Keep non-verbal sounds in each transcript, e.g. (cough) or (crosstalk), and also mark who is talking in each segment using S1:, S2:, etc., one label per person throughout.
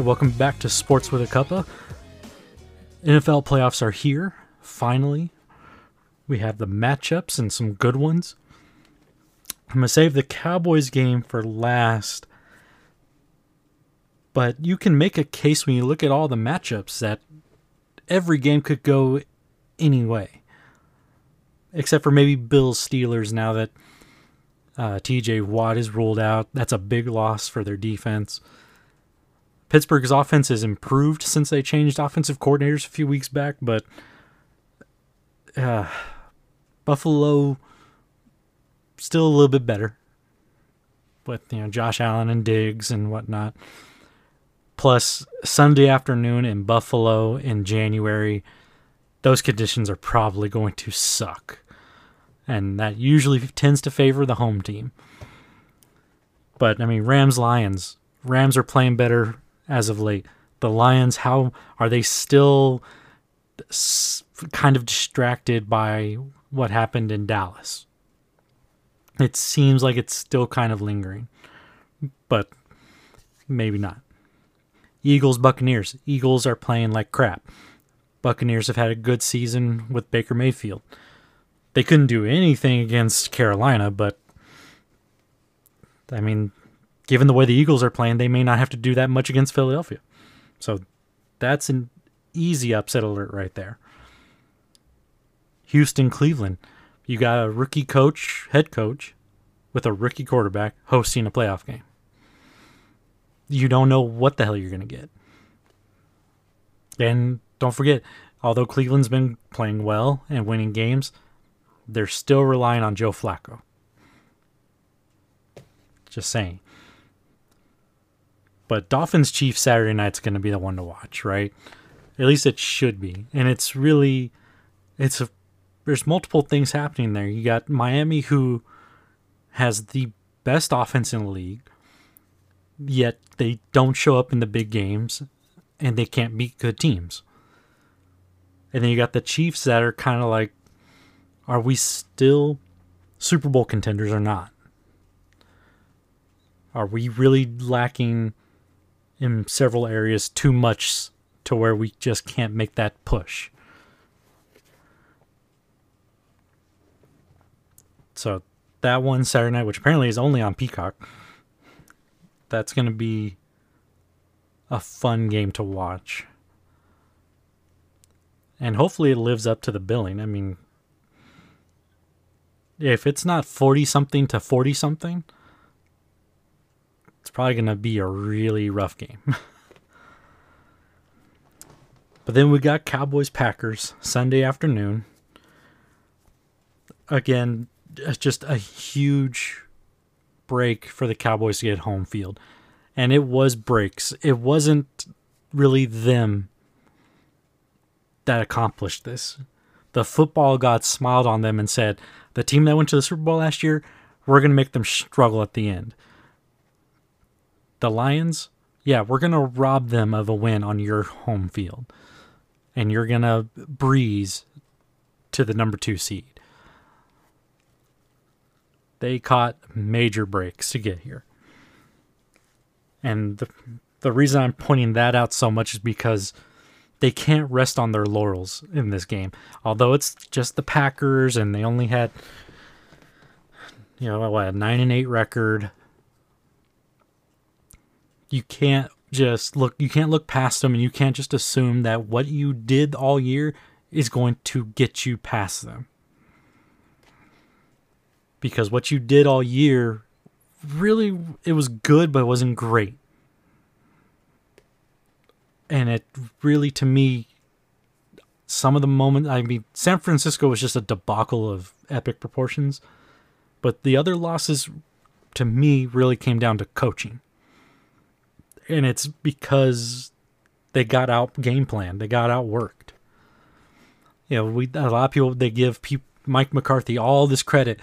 S1: welcome back to Sports with a Cuppa. NFL playoffs are here, finally. We have the matchups and some good ones. I'm going to save the Cowboys game for last. But you can make a case when you look at all the matchups that every game could go any way. Except for maybe Bills Steelers now that uh, TJ Watt is ruled out. That's a big loss for their defense. Pittsburgh's offense has improved since they changed offensive coordinators a few weeks back, but uh, Buffalo still a little bit better with you know Josh Allen and Diggs and whatnot. Plus Sunday afternoon in Buffalo in January, those conditions are probably going to suck, and that usually tends to favor the home team. But I mean, Rams Lions. Rams are playing better as of late. The Lions, how are they still kind of distracted by what happened in Dallas? It seems like it's still kind of lingering, but maybe not. Eagles, Buccaneers. Eagles are playing like crap. Buccaneers have had a good season with Baker Mayfield. They couldn't do anything against Carolina, but I mean, given the way the Eagles are playing, they may not have to do that much against Philadelphia. So that's an easy upset alert right there. Houston, Cleveland. You got a rookie coach, head coach, with a rookie quarterback hosting a playoff game. You don't know what the hell you're going to get. And don't forget, although Cleveland's been playing well and winning games, they're still relying on Joe Flacco. Just saying. But Dolphins Chiefs Saturday night's going to be the one to watch, right? At least it should be. And it's really it's a there's multiple things happening there. You got Miami who has the best offense in the league, yet they don't show up in the big games and they can't beat good teams. And then you got the Chiefs that are kind of like are we still Super Bowl contenders or not? Are we really lacking in several areas too much to where we just can't make that push. So that one Saturday night, which apparently is only on Peacock, that's going to be a fun game to watch. And hopefully it lives up to the billing. I mean, if it's not 40 something to 40 something, it's probably going to be a really rough game. (laughs) but then we got Cowboys Packers Sunday afternoon. Again, it's just a huge break for the Cowboys to get home field. And it was breaks. It wasn't really them that accomplished this. The football gods smiled on them and said, The team that went to the Super Bowl last year, we're going to make them struggle at the end the Lions, yeah, we're going to rob them of a win on your home field. And you're going to breeze to the number two seed. They caught major breaks to get here. And the, the reason I'm pointing that out so much is because they can't rest on their laurels in this game. Although it's just the Packers and they only had, you know, what, a 9 and 8 record you can't just look you can't look past them and you can't just assume that what you did all year is going to get you past them. Because what you did all year really it was good but it wasn't great. And it really to me some of the moments I mean San Francisco was just a debacle of epic proportions, but the other losses to me really came down to coaching and it's because they got out game plan. They got outworked. You know, we a lot of people they give pe- Mike McCarthy all this credit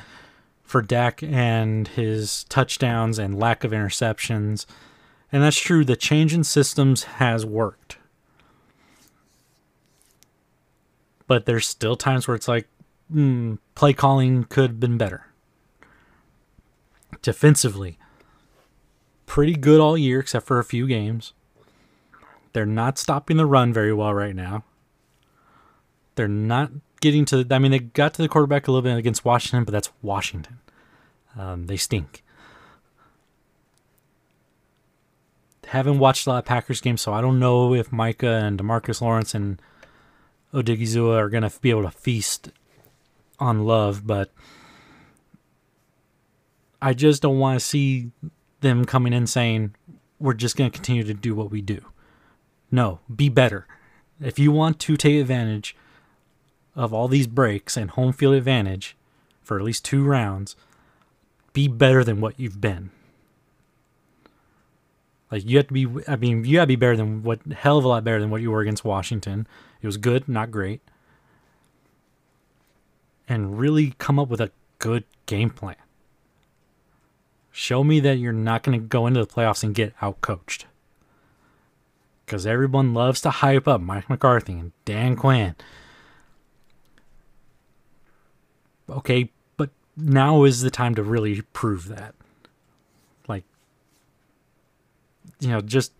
S1: for Dak and his touchdowns and lack of interceptions, and that's true. The change in systems has worked, but there's still times where it's like mm, play calling could have been better. Defensively, pretty good all year except for a few games. They're not stopping the run very well right now. They're not getting to. The I mean, they got to the quarterback a little bit against Washington, but that's Washington. Um, they stink. Haven't watched a lot of Packers games, so I don't know if Micah and Demarcus Lawrence and Odighizuwa are gonna be able to feast on Love, but I just don't want to see them coming in saying we're just going to continue to do what we do. No, be better. If you want to take advantage of all these breaks and home field advantage for at least two rounds, be better than what you've been. Like you have to be I mean, you gotta be better than what hell of a lot better than what you were against Washington. It was good, not great. And really come up with a good game plan. Show me that you're not going to go into the playoffs and get outcoached. Because everyone loves to hype up Mike McCarthy and Dan Quinn. Okay, but now is the time to really prove that. Like, you know, just.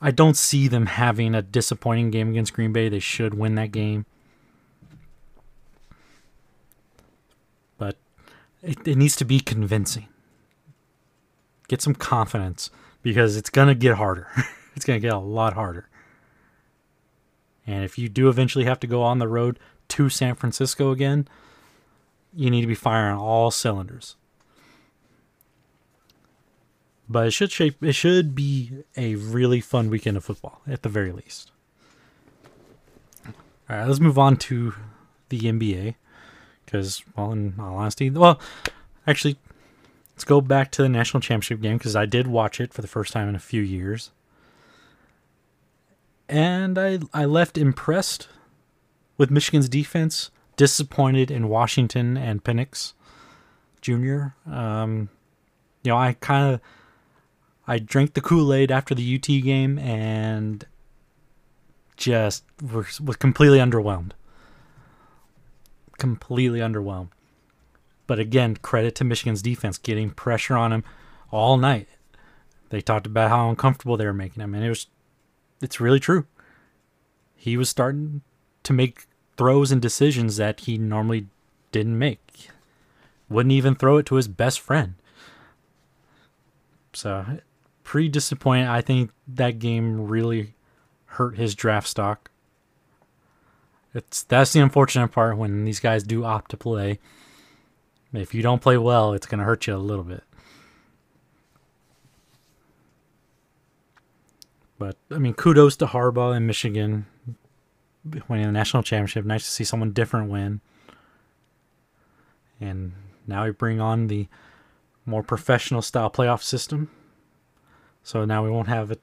S1: I don't see them having a disappointing game against Green Bay. They should win that game. But it, it needs to be convincing. Get some confidence because it's going to get harder. (laughs) it's going to get a lot harder. And if you do eventually have to go on the road to San Francisco again, you need to be firing all cylinders. But it should shape it should be a really fun weekend of football at the very least. All right, let's move on to the NBA because, well, in all honesty, well, actually, Let's go back to the national championship game because I did watch it for the first time in a few years. And I, I left impressed with Michigan's defense, disappointed in Washington and Penix Jr. Um, you know, I kind of I drank the Kool Aid after the UT game and just was, was completely underwhelmed. Completely underwhelmed. But again, credit to Michigan's defense getting pressure on him all night. They talked about how uncomfortable they were making him, and it was it's really true. He was starting to make throws and decisions that he normally didn't make. Wouldn't even throw it to his best friend. So, pretty disappointed. I think that game really hurt his draft stock. It's that's the unfortunate part when these guys do opt to play if you don't play well, it's going to hurt you a little bit. But I mean, kudos to Harbaugh and Michigan winning the national championship. Nice to see someone different win. And now we bring on the more professional style playoff system. So now we won't have a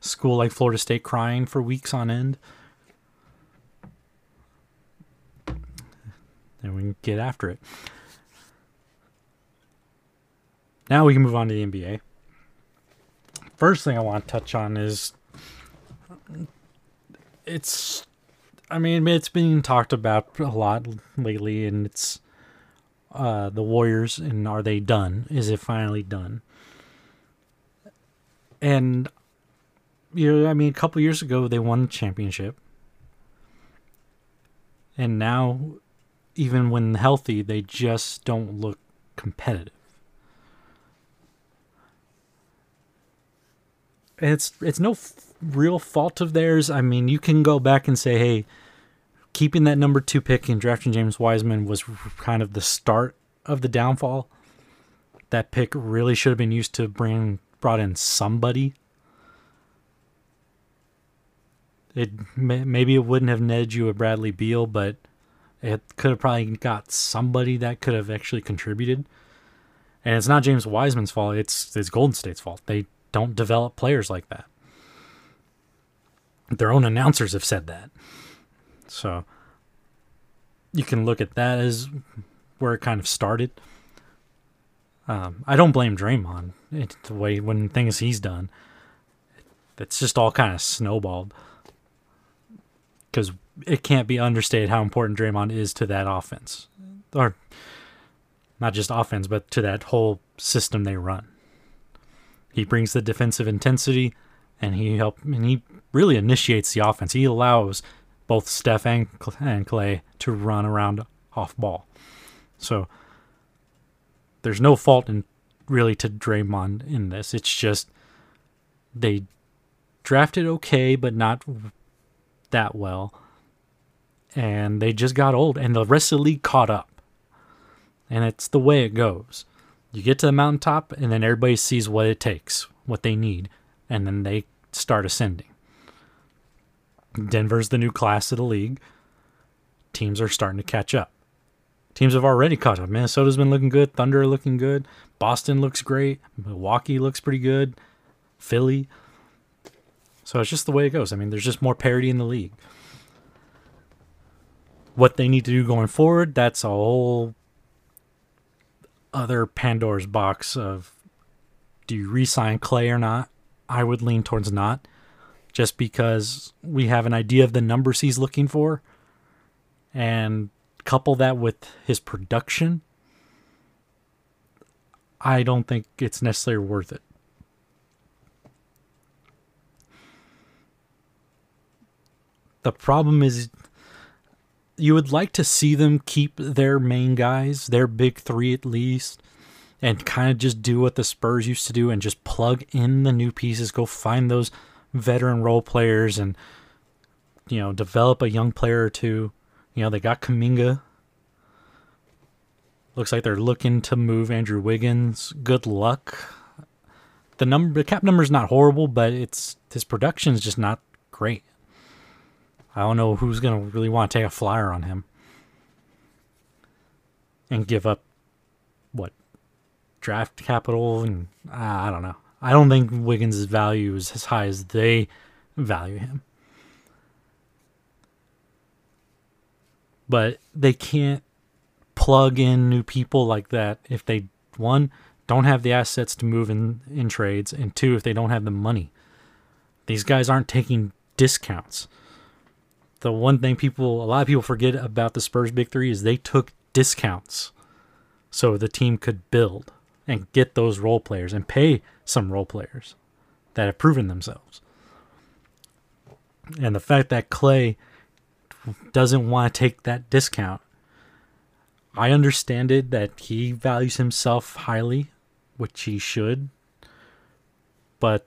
S1: school like Florida State crying for weeks on end. And we can get after it. Now we can move on to the NBA. First thing I want to touch on is it's I mean it's been talked about a lot lately and it's uh the Warriors and are they done? Is it finally done? And you know, I mean a couple years ago they won the championship. And now even when healthy they just don't look competitive. It's it's no f- real fault of theirs. I mean, you can go back and say, hey, keeping that number two pick and drafting James Wiseman was kind of the start of the downfall. That pick really should have been used to bring brought in somebody. It maybe it wouldn't have netted you a Bradley Beal, but it could have probably got somebody that could have actually contributed. And it's not James Wiseman's fault; it's it's Golden State's fault. They don't develop players like that. Their own announcers have said that. So you can look at that as where it kind of started. Um, I don't blame Draymond. It's the way when things he's done. It's just all kind of snowballed. Because it can't be understated how important Draymond is to that offense. Or not just offense, but to that whole system they run. He brings the defensive intensity, and he help and he really initiates the offense. He allows both Steph and, and Clay to run around off ball. So there's no fault in really to Draymond in this. It's just they drafted okay, but not that well. And they just got old, and the rest of the league caught up. And it's the way it goes. You get to the mountaintop, and then everybody sees what it takes, what they need, and then they start ascending. Denver's the new class of the league. Teams are starting to catch up. Teams have already caught up. Minnesota's been looking good. Thunder looking good. Boston looks great. Milwaukee looks pretty good. Philly. So it's just the way it goes. I mean, there's just more parity in the league. What they need to do going forward, that's a whole other Pandora's box of do you re-sign Clay or not? I would lean towards not, just because we have an idea of the numbers he's looking for, and couple that with his production. I don't think it's necessarily worth it. The problem is you would like to see them keep their main guys, their big three at least, and kind of just do what the Spurs used to do and just plug in the new pieces, go find those veteran role players and you know, develop a young player or two. You know, they got Kuminga. Looks like they're looking to move Andrew Wiggins. Good luck. The number the cap number is not horrible, but it's his production is just not great. I don't know who's going to really want to take a flyer on him and give up what draft capital and uh, I don't know. I don't think Wiggins' value is as high as they value him. But they can't plug in new people like that if they one don't have the assets to move in in trades and two if they don't have the money. These guys aren't taking discounts the one thing people, a lot of people forget about the Spurs Big Three is they took discounts so the team could build and get those role players and pay some role players that have proven themselves. And the fact that Clay doesn't want to take that discount, I understand it that he values himself highly, which he should. But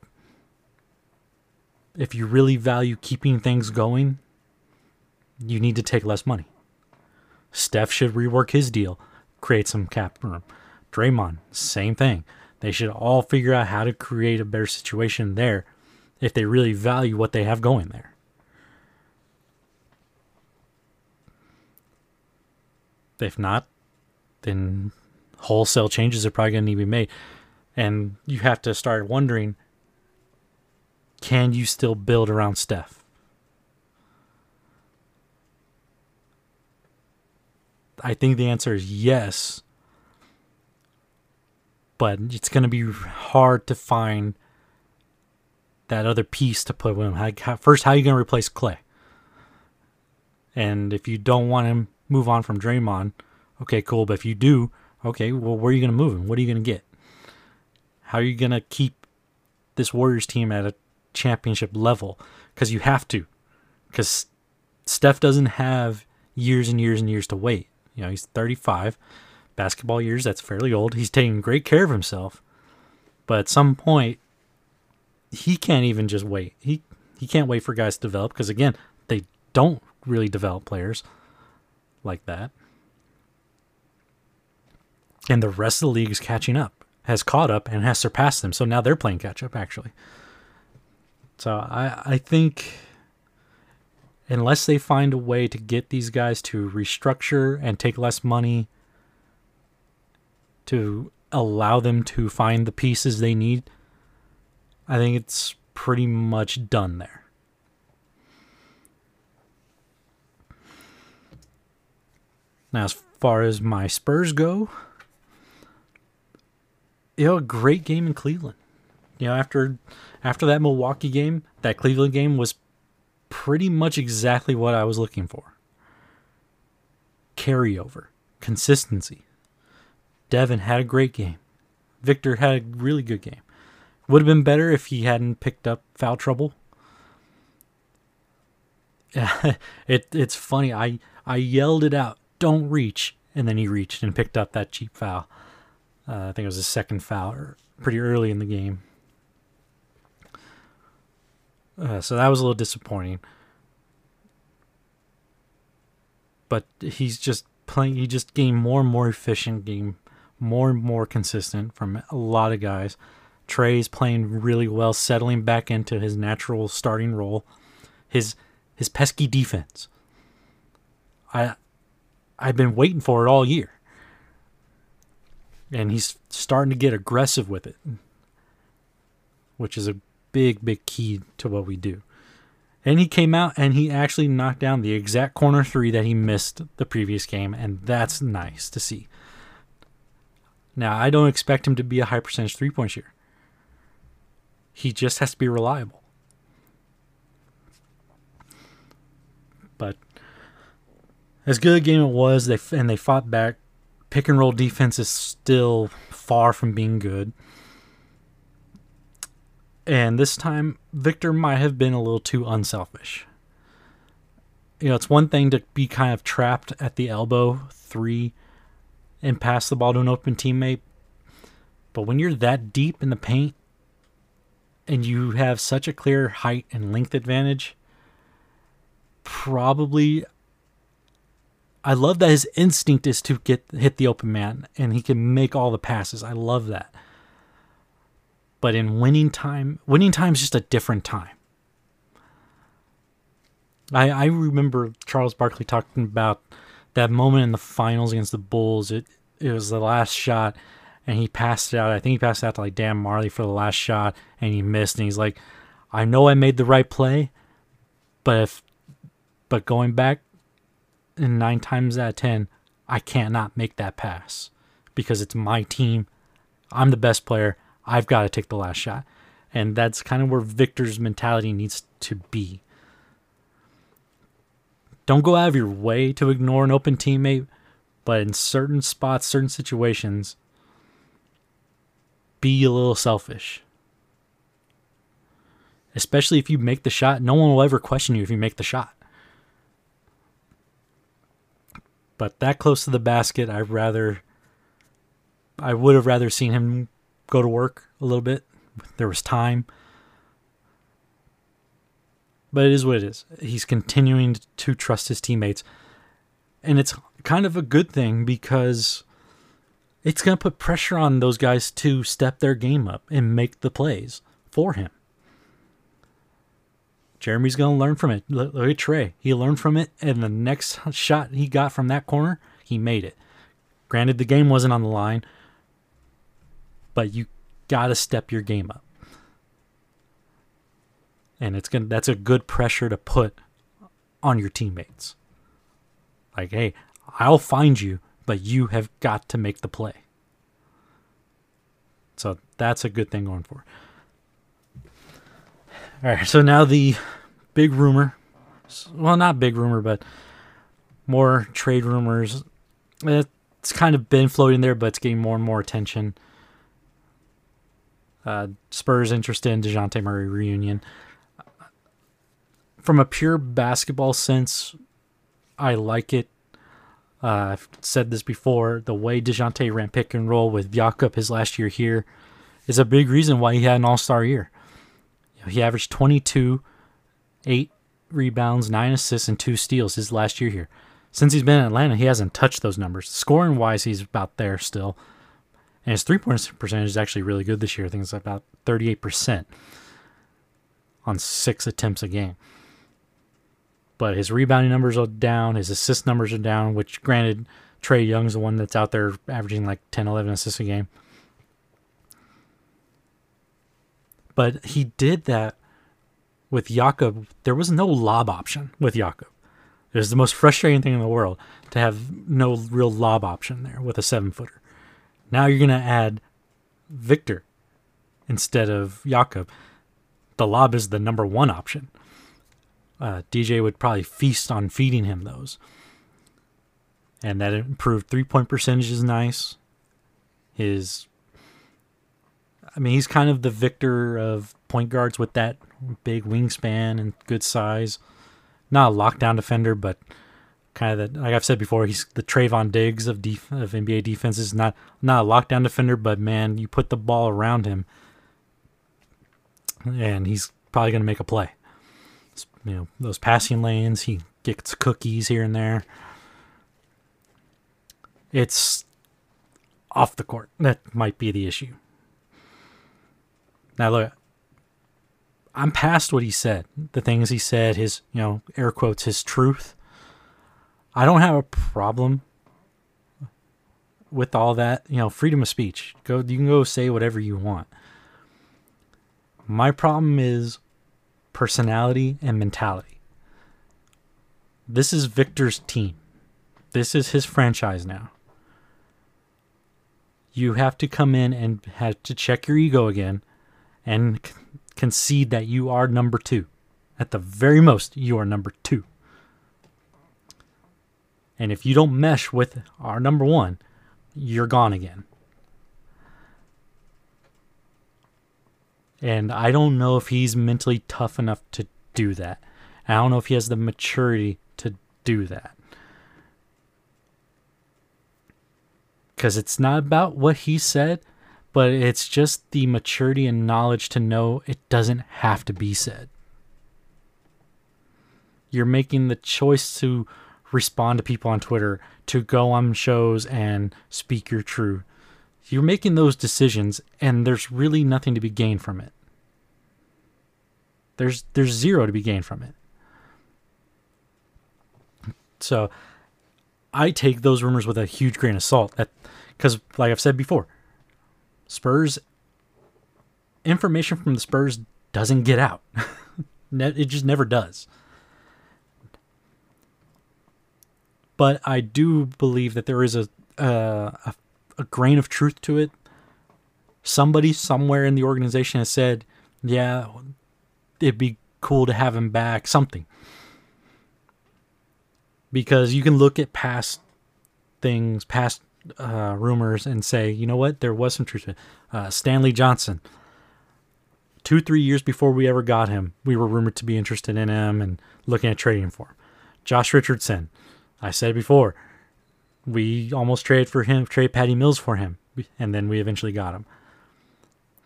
S1: if you really value keeping things going, you need to take less money. Steph should rework his deal, create some cap room. Draymond, same thing. They should all figure out how to create a better situation there if they really value what they have going there. If not, then wholesale changes are probably going to need to be made. And you have to start wondering can you still build around Steph? I think the answer is yes. But it's going to be hard to find that other piece to put with him. First, how are you going to replace Clay? And if you don't want him move on from Draymond, okay, cool. But if you do, okay, well, where are you going to move him? What are you going to get? How are you going to keep this Warriors team at a championship level? Because you have to. Because Steph doesn't have years and years and years to wait. You know, he's 35. Basketball years, that's fairly old. He's taking great care of himself. But at some point, he can't even just wait. He he can't wait for guys to develop because again, they don't really develop players like that. And the rest of the league is catching up, has caught up, and has surpassed them. So now they're playing catch up actually. So I I think unless they find a way to get these guys to restructure and take less money to allow them to find the pieces they need, I think it's pretty much done there. Now, as far as my Spurs go, you know, a great game in Cleveland. You know, after after that Milwaukee game, that Cleveland game was pretty much exactly what I was looking for. Carryover, consistency. Devin had a great game. Victor had a really good game. Would have been better if he hadn't picked up foul trouble. (laughs) it it's funny. I I yelled it out, "Don't reach," and then he reached and picked up that cheap foul. Uh, I think it was his second foul, pretty early in the game. Uh, so that was a little disappointing. But he's just playing. He just gained more and more efficient, game more and more consistent from a lot of guys. Tre's playing really well, settling back into his natural starting role. His his pesky defense. I I've been waiting for it all year. And he's starting to get aggressive with it. Which is a big, big key to what we do. And he came out and he actually knocked down the exact corner three that he missed the previous game, and that's nice to see. Now, I don't expect him to be a high percentage three point shooter. He just has to be reliable. But as good a game it was, they and they fought back. Pick and roll defense is still far from being good. And this time, Victor might have been a little too unselfish. You know, it's one thing to be kind of trapped at the elbow three and pass the ball to an open teammate. But when you're that deep in the paint and you have such a clear height and length advantage, probably I love that his instinct is to get hit the open man and he can make all the passes. I love that. But in winning time, winning time is just a different time. I I remember Charles Barkley talking about that moment in the finals against the Bulls. It it was the last shot and he passed it out. I think he passed it out to like Dan Majerle for the last shot and he missed and he's like, I know I made the right play, but if but going back and nine times out of ten, I can't make that pass because it's my team. I'm the best player. I've got to take the last shot. And that's kind of where Victor's mentality needs to be. Don't go out of your way to ignore an open teammate, but in certain spots, certain situations, be a little selfish. Especially if you make the shot, no one will ever question you if you make the shot. But that close to the basket, I'd rather I would have rather seen him go to work a little bit. There was time. But it is what it is. He's continuing to trust his teammates. And it's kind of a good thing because it's going to put pressure on those guys to step their game up and make the plays for him. Jeremy's going to learn from it. Look at Tre. He learned from it, and the next shot he got from that corner, he made it. Granted, the game wasn't on the line, but you got to step your game up. And it's going to that's a good pressure to put on your teammates. Like, hey, I'll find you, but you have got to make the play. So that's a good thing going for. All right, so now the big rumor. Well, not big rumor, but more trade rumors. It's kind of been floating there, but it's getting more and more attention. Uh, Spurs interested in Dejounte Murray reunion. From a pure basketball sense, I like it. Uh, I've said this before. The way Dejounte ran pick and roll with Jakob his last year here is a big reason why he had an All Star year. He averaged 22, eight rebounds, nine assists, and two steals his last year here. Since he's been in Atlanta, he hasn't touched those numbers. Scoring wise, he's about there still. And his three point percentage is actually really good this year. I think it's about 38% on six attempts a game. But his rebounding numbers are down, his assist numbers are down, which granted, Trae Young's the one that's out there averaging like 10, 11 assists a game. But he did that with Jakob. There was no lob option with Jakob. It was the most frustrating thing in the world to have no real lob option there with a seven footer. Now you're going to add Victor instead of Jakob. The lob is the number one option. Uh, DJ would probably feast on feeding him those. And that improved three point percentage is nice. His, I mean, he's kind of the Victor of point guards with that big wingspan and good size. not a lockdown defender, but kind of the, like I've said before, he's the Trevon Diggs of def, of NBA defenses. Not not a lockdown defender, but man, you put the ball around him, and he's probably going to make a play. You know those passing lanes, he gets cookies here and there. It's off the court that might be the issue. Now look, I'm past what he said. The things he said, his you know air quotes, his truth. I don't have a problem with all that. You know, freedom of speech. Go, you can go say whatever you want. My problem is personality and mentality. This is Victor's team. This is his franchise now. You have to come in and have to check your ego again and concede that you are number two. At the very most, you are number two. And if you don't mesh with our number one, you're gone again. And I don't know if he's mentally tough enough to do that. I don't know if he has the maturity to do that. Because it's not about what he said, but it's just the maturity and knowledge to know it doesn't have to be said. You're making the choice to respond to people on Twitter, to go on shows and speak your truth. You're making those decisions and there's really nothing to be gained from it. There's there's zero to be gained from it. So I take those rumors with a huge grain of salt. Because, like I've said before, Spurs information from the Spurs doesn't get out. (laughs) it just never does. But I do believe that there is a, a a grain of truth to it. Somebody somewhere in the organization has said, "Yeah, it'd be cool to have him back." Something because you can look at past things, past uh, rumors and say, you know what, there was some truth. Uh, Stanley Johnson, two, three years before we ever got him, we were rumored to be interested in him and looking at trading for him. Josh Richardson, I said before, we almost traded for him, trade Patty Mills for him, and then we eventually got him.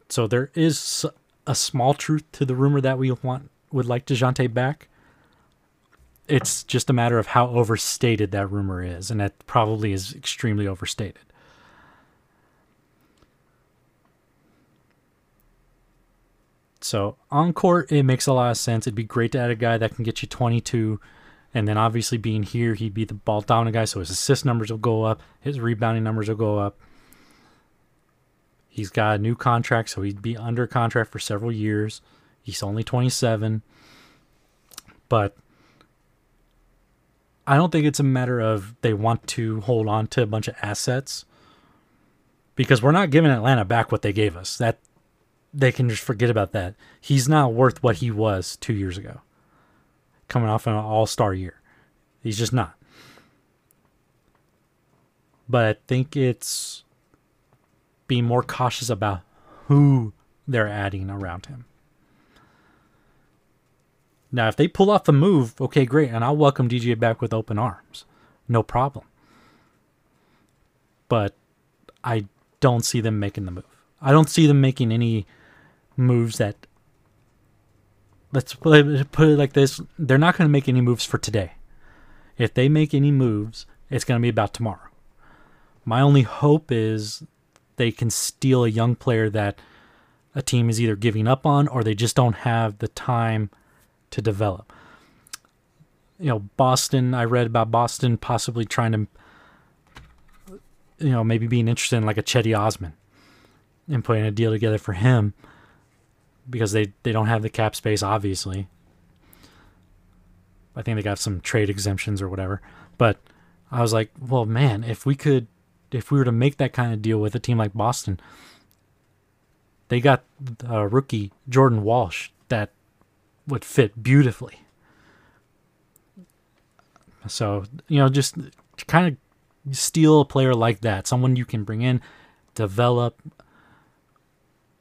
S1: So there is a small truth to the rumor that we want would like Dejounte back it's just a matter of how overstated that rumor is, and that probably is extremely overstated. So on court, it makes a lot of sense. It'd be great to add a guy that can get you 22, and then obviously being here, he'd be the ball dominant guy, so his assist numbers will go up, his rebounding numbers will go up. He's got a new contract, so he'd be under contract for several years. He's only 27, but I don't think it's a matter of they want to hold on to a bunch of assets because we're not giving Atlanta back what they gave us. That they can just forget about that. He's not worth what he was 2 years ago. Coming off an all-star year. He's just not. But I think it's being more cautious about who they're adding around him. Now, if they pull off the move, okay, great, and I'll welcome DJ back with open arms. No problem. But I don't see them making the move. I don't see them making any moves that. Let's put it like this: they're not going to make any moves for today. If they make any moves, it's going to be about tomorrow. My only hope is they can steal a young player that a team is either giving up on or they just don't have the time to develop. You know, Boston, I read about Boston possibly trying to, you know, maybe being interested in like a Cedi Osman and putting a deal together for him because they, they don't have the cap space, obviously. I think they got some trade exemptions or whatever. But I was like, well, man, if we could, if we were to make that kind of deal with a team like Boston, they got a rookie Jordan Walsh that would fit beautifully. So, you know, just kind of steal a player like that, someone you can bring in, develop.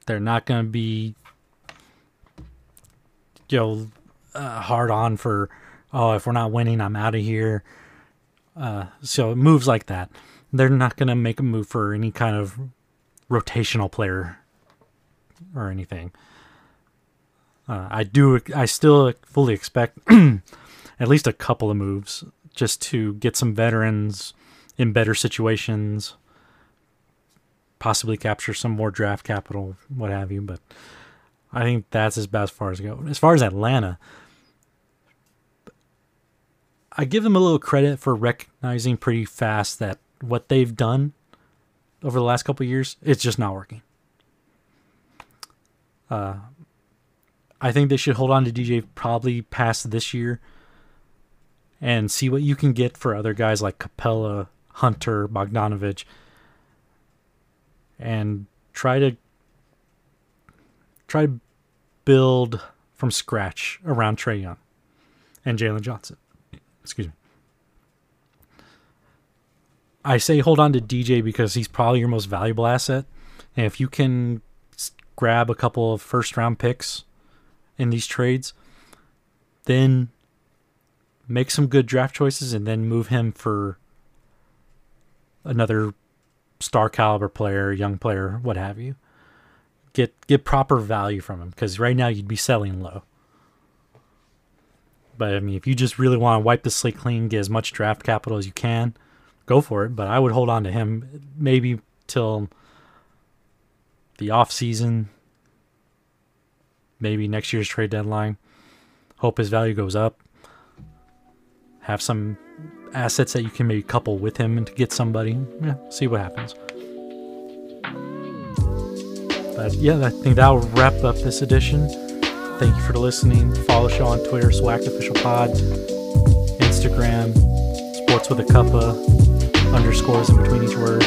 S1: They're not going to be, you know, uh, hard on for oh, if we're not winning, I'm out of here. Uh, so moves like that, they're not going to make a move for any kind of rotational player or anything. Uh, I do. I still fully expect (clears throat) at least a couple of moves just to get some veterans in better situations, possibly capture some more draft capital, what have you. But I think that's as bad as far as go. As far as Atlanta, I give them a little credit for recognizing pretty fast that what they've done over the last couple years, it's just not working. Uh, I think they should hold on to DJ probably past this year and see what you can get for other guys like Capela, Hunter, Bogdanovic, and try to try to build from scratch around Trae Young and Jalen Johnson. Excuse me. I say hold on to DJ because he's probably your most valuable asset. And if you can grab a couple of first round picks in these trades, then make some good draft choices and then move him for another star caliber player, young player, what have you. Get get proper value from him because right now you'd be selling low. But I mean, if you just really want to wipe the slate clean, get as much draft capital as you can, go for it. But I would hold on to him maybe till the off season, maybe next year's trade deadline. Hope his value goes up. Have some assets that you can maybe couple with him and to get somebody. Yeah, see what happens. But yeah, I think that'll wrap up this edition. Thank you for listening. Follow show on Twitter, Swag Official Pod, Instagram, Sports with a Cuppa, underscores in between each word.